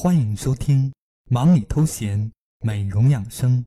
欢迎收听《忙里偷闲美容养生》。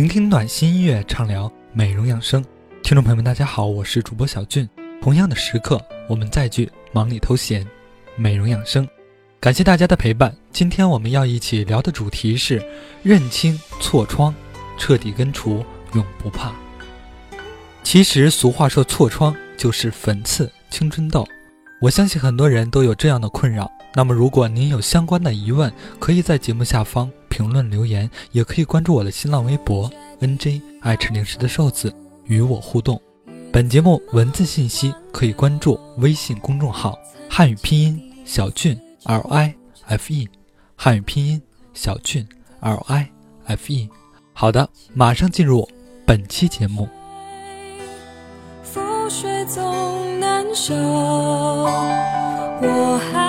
聆听暖心音乐，畅聊美容养生。听众朋友们，大家好，我是主播小俊。同样的时刻，我们再聚，忙里偷闲，美容养生。感谢大家的陪伴。今天我们要一起聊的主题是认清痤疮，彻底根除，永不怕。其实俗话说，痤疮就是粉刺、青春痘。我相信很多人都有这样的困扰。那么，如果您有相关的疑问，可以在节目下方。评论留言，也可以关注我的新浪微博 nj 爱吃零食的瘦子与我互动。本节目文字信息可以关注微信公众号汉语拼音小俊 l i f e 汉语拼音小俊 l i f e。好的，马上进入本期节目。覆水总难收，我还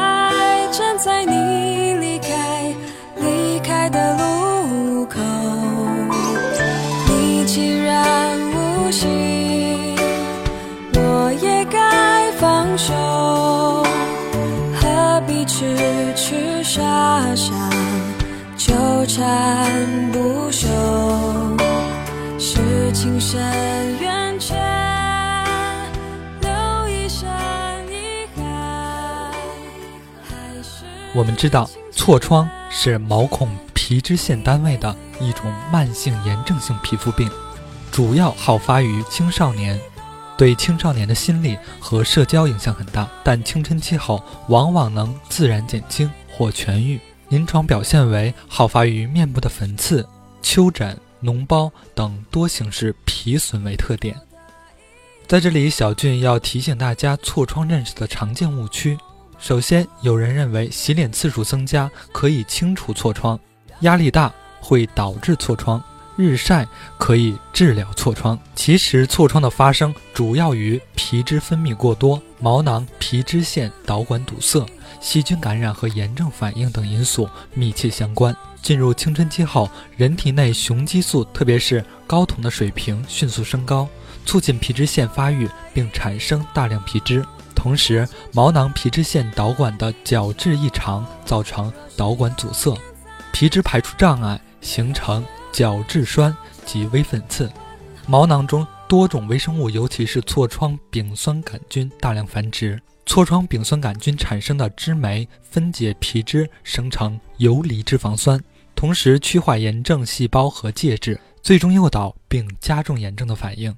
缠不休，是情深缘浅，留一生遗憾。我们知道，痤疮是毛孔皮脂腺单位的一种慢性炎症性皮肤病，主要好发于青少年，对青少年的心理和社交影响很大，但青春期后往往能自然减轻或痊愈。临床表现为好发于面部的粉刺、丘疹、脓包等多形式皮损为特点。在这里，小俊要提醒大家痤疮认识的常见误区。首先，有人认为洗脸次数增加可以清除痤疮，压力大会导致痤疮。日晒可以治疗痤疮，其实痤疮的发生主要于皮脂分泌过多、毛囊皮脂腺导管堵塞、细菌感染和炎症反应等因素密切相关。进入青春期后，人体内雄激素，特别是睾酮的水平迅速升高，促进皮脂腺发育并产生大量皮脂。同时，毛囊皮脂腺导管的角质异常，造成导管阻塞，皮脂排出障碍，形成。角质栓及微粉刺，毛囊中多种微生物，尤其是痤疮丙酸杆菌大量繁殖。痤疮丙酸杆菌产生的脂酶分解皮脂，生成游离脂肪酸，同时趋化炎症细胞和介质，最终诱导并加重炎症的反应。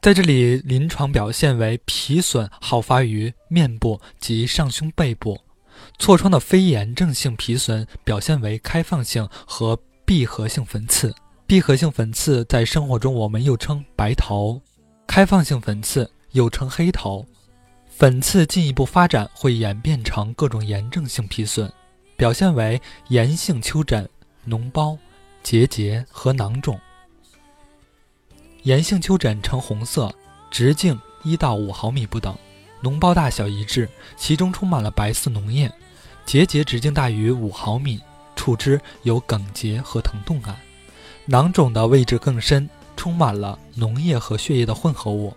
在这里，临床表现为皮损好发于面部及上胸背部。痤疮的非炎症性皮损表现为开放性和。闭合性粉刺，闭合性粉刺在生活中我们又称白头，开放性粉刺又称黑头。粉刺进一步发展会演变成各种炎症性皮损，表现为炎性丘疹、脓包、结节和囊肿。炎性丘疹呈红色，直径一到五毫米不等，脓包大小一致，其中充满了白色脓液，结节直径大于五毫米。触之有梗结和疼痛感，囊肿的位置更深，充满了脓液和血液的混合物。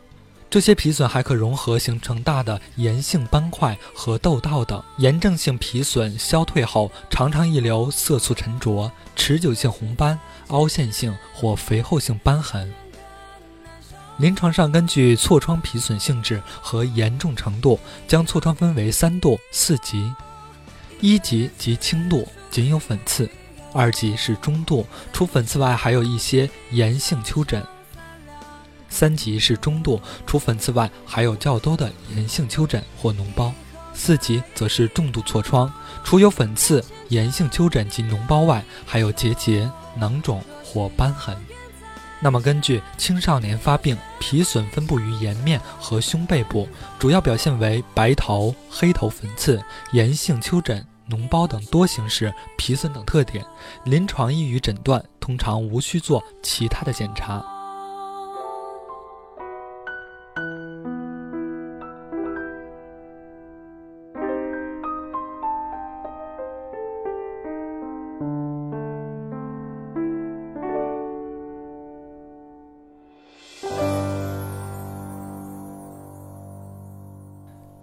这些皮损还可融合形成大的炎性斑块和痘痘等。炎症性皮损消退后，常常遗留色素沉着、持久性红斑、凹陷性或肥厚性斑痕。临床上，根据痤疮皮损性质和严重程度，将痤疮分为三度、四级。一级即轻度。仅有粉刺，二级是中度，除粉刺外还有一些炎性丘疹；三级是中度，除粉刺外还有较多的炎性丘疹或脓包；四级则是重度痤疮，除有粉刺、炎性丘疹及脓包外，还有结节、囊肿或斑痕。那么，根据青少年发病，皮损分布于颜面和胸背部，主要表现为白头、黑头粉刺、炎性丘疹、脓包等多形式皮损等特点，临床易于诊断，通常无需做其他的检查。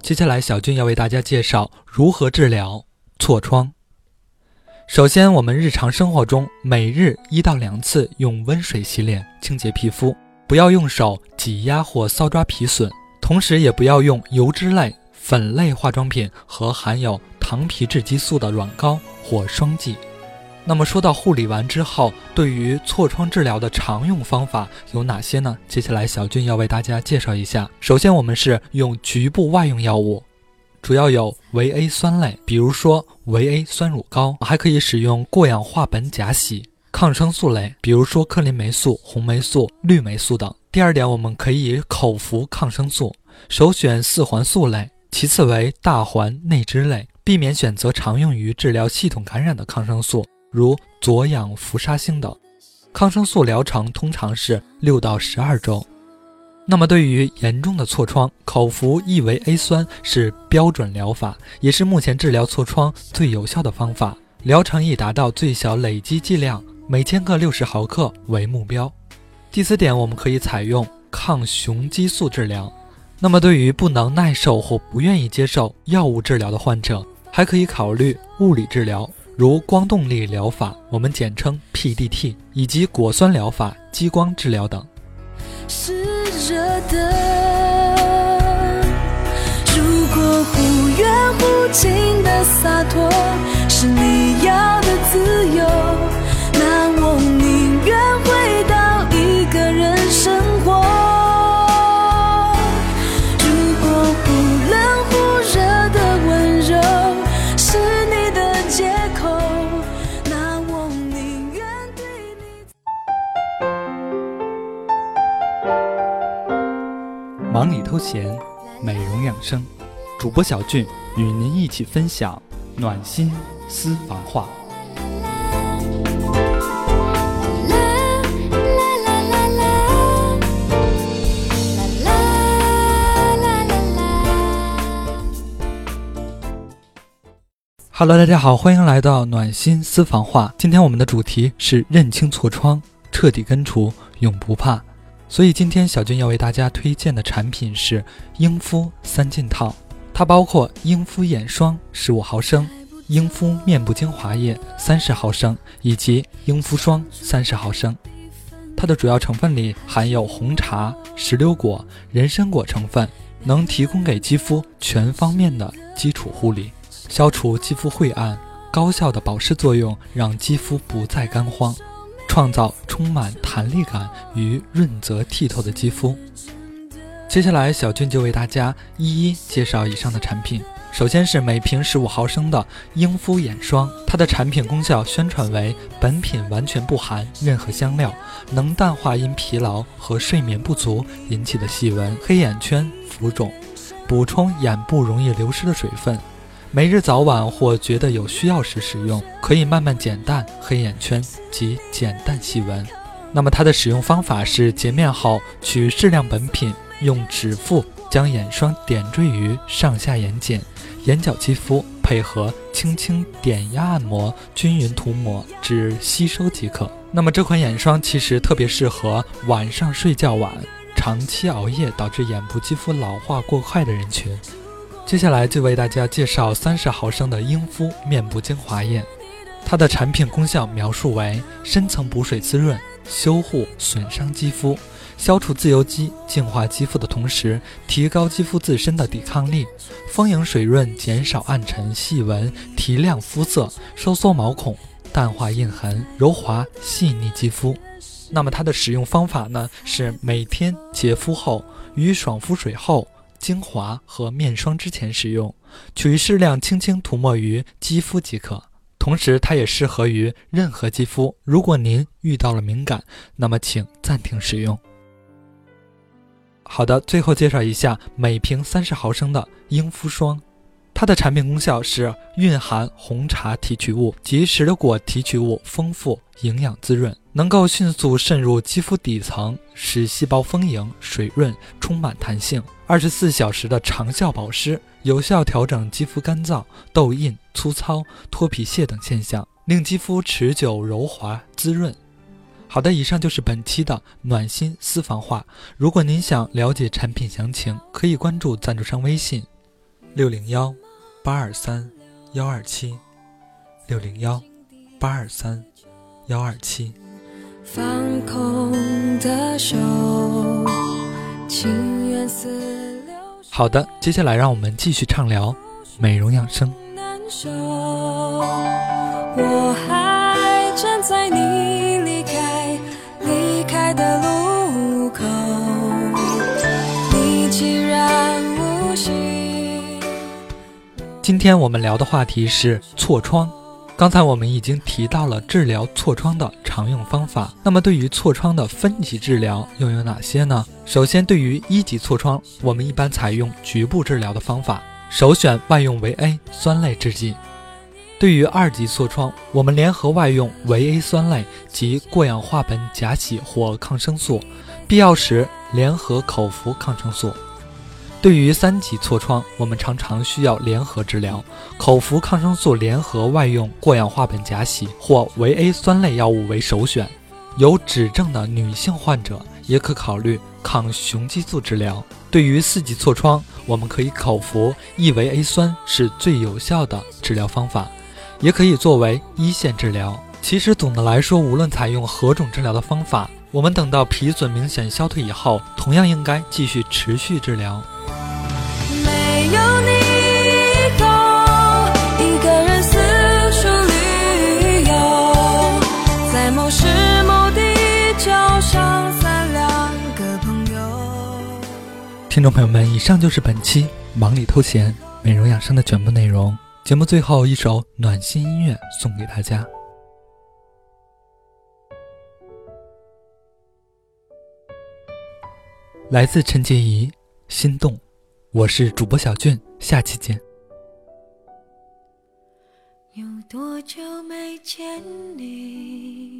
接下来，小俊要为大家介绍如何治疗痤疮。首先，我们日常生活中每日一到两次用温水洗脸清洁皮肤，不要用手挤压或搔抓皮损，同时也不要用油脂类、粉类化妆品和含有糖皮质激素的软膏或霜剂。那么说到护理完之后，对于痤疮治疗的常用方法有哪些呢？接下来小俊要为大家介绍一下。首先，我们是用局部外用药物，主要有维 A 酸类，比如说维 A 酸乳膏，还可以使用过氧化苯甲酰；抗生素类，比如说克林霉素、红霉素、氯霉素等。第二点，我们可以口服抗生素，首选四环素类，其次为大环内酯类，避免选择常用于治疗系统感染的抗生素。如左氧氟沙星等，抗生素疗程通常是六到十二周。那么，对于严重的痤疮，口服异维 A 酸是标准疗法，也是目前治疗痤疮最有效的方法。疗程以达到最小累积剂量每千克六十毫克为目标。第四点，我们可以采用抗雄激素治疗。那么，对于不能耐受或不愿意接受药物治疗的患者，还可以考虑物理治疗。如光动力疗法，我们简称 PDT，以及果酸疗法、激光治疗等。是热的，如果忽远忽近的洒脱是你要生，主播小俊与您一起分享暖心私房话。Hello，大家好，欢迎来到暖心私房话。今天我们的主题是认清痤疮，彻底根除，永不怕。所以今天小俊要为大家推荐的产品是英肤三件套，它包括英肤眼霜十五毫升、英肤面部精华液三十毫升以及英肤霜三十毫升。它的主要成分里含有红茶、石榴果、人参果成分，能提供给肌肤全方面的基础护理，消除肌肤晦暗，高效的保湿作用让肌肤不再干荒。创造充满弹力感与润泽剔透的肌肤。接下来，小俊就为大家一一介绍以上的产品。首先是每瓶十五毫升的英肤眼霜，它的产品功效宣传为本品完全不含任何香料，能淡化因疲劳和睡眠不足引起的细纹、黑眼圈、浮肿，补充眼部容易流失的水分。每日早晚或觉得有需要时使用，可以慢慢减淡黑眼圈及减淡细纹。那么它的使用方法是：洁面后取适量本品，用指腹将眼霜点缀于上下眼睑、眼角肌肤，配合轻轻点压按摩，均匀涂抹至吸收即可。那么这款眼霜其实特别适合晚上睡觉晚、长期熬夜导致眼部肌肤老化过快的人群。接下来就为大家介绍三十毫升的英肤面部精华液，它的产品功效描述为深层补水滋润、修护损伤肌肤、消除自由基、净化肌肤的同时，提高肌肤自身的抵抗力，丰盈水润，减少暗沉细纹，提亮肤色，收缩毛孔，淡化印痕，柔滑细腻肌肤。那么它的使用方法呢？是每天洁肤后与爽肤水后。精华和面霜之前使用，取适量轻轻涂抹于肌肤即可。同时它也适合于任何肌肤。如果您遇到了敏感，那么请暂停使用。好的，最后介绍一下每瓶三十毫升的英肤霜。它的产品功效是蕴含红茶提取物及石榴果提取物，丰富营养滋润，能够迅速渗入肌肤底层，使细胞丰盈、水润、充满弹性。二十四小时的长效保湿，有效调整肌肤干燥、痘印、粗糙、脱皮屑等现象，令肌肤持久柔滑滋润。好的，以上就是本期的暖心私房话。如果您想了解产品详情，可以关注赞助商微信：六零幺。八二三幺二七六零幺八二三幺二七。放空的手，好的，接下来让我们继续畅聊美容养生。我还站在你离开离开的路口，你既然无心。今天我们聊的话题是痤疮。刚才我们已经提到了治疗痤疮的常用方法。那么，对于痤疮的分级治疗又有哪些呢？首先，对于一级痤疮，我们一般采用局部治疗的方法，首选外用维 A 酸类制剂。对于二级痤疮，我们联合外用维 A 酸类及过氧化苯甲酰或抗生素，必要时联合口服抗生素。对于三级痤疮，我们常常需要联合治疗，口服抗生素联合外用过氧化苯甲酰或维 A 酸类药物为首选。有脂症的女性患者也可考虑抗雄激素治疗。对于四级痤疮，我们可以口服异维 A 酸是最有效的治疗方法，也可以作为一线治疗。其实总的来说，无论采用何种治疗的方法，我们等到皮损明显消退以后，同样应该继续持续治疗。地交上三两个朋友。听众朋友们，以上就是本期忙里偷闲美容养生的全部内容。节目最后一首暖心音乐送给大家，来自陈洁仪，《心动》。我是主播小俊，下期见。有多久没见你？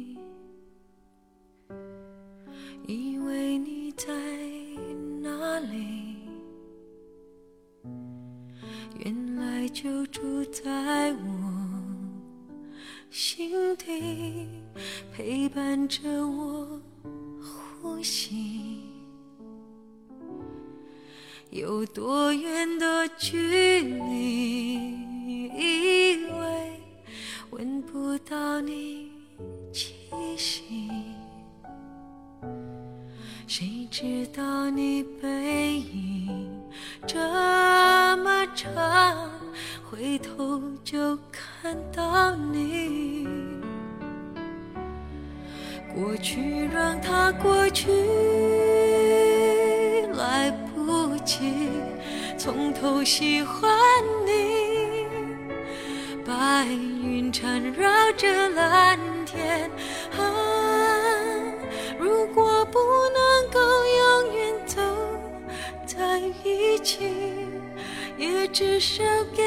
以为你在哪里？原来就住在我心底，陪伴着我呼吸。有多远的距离？谁知道你背影这么长，回头就看到你。过去让它过去。来不及从头喜欢你，白云缠绕着蓝天。啊，也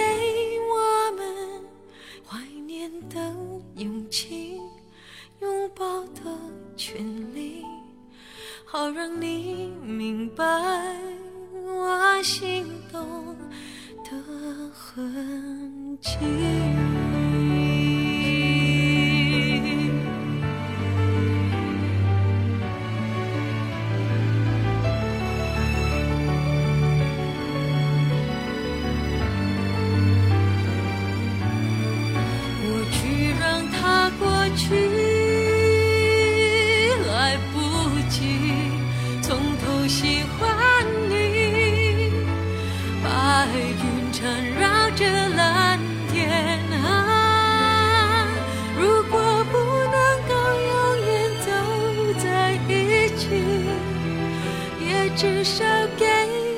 至少给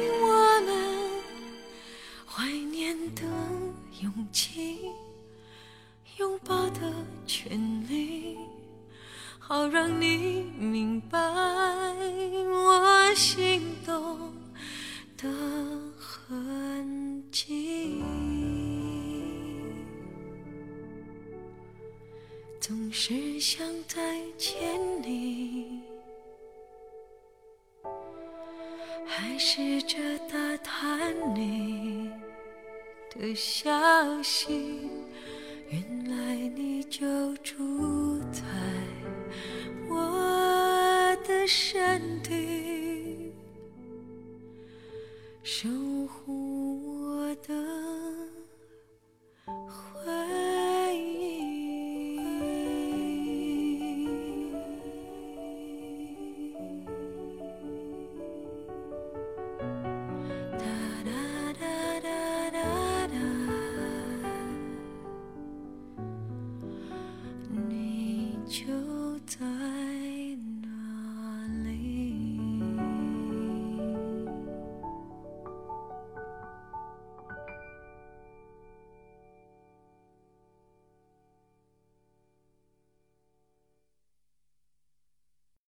还试着打探你的消息。原来你就住在我的身体，生。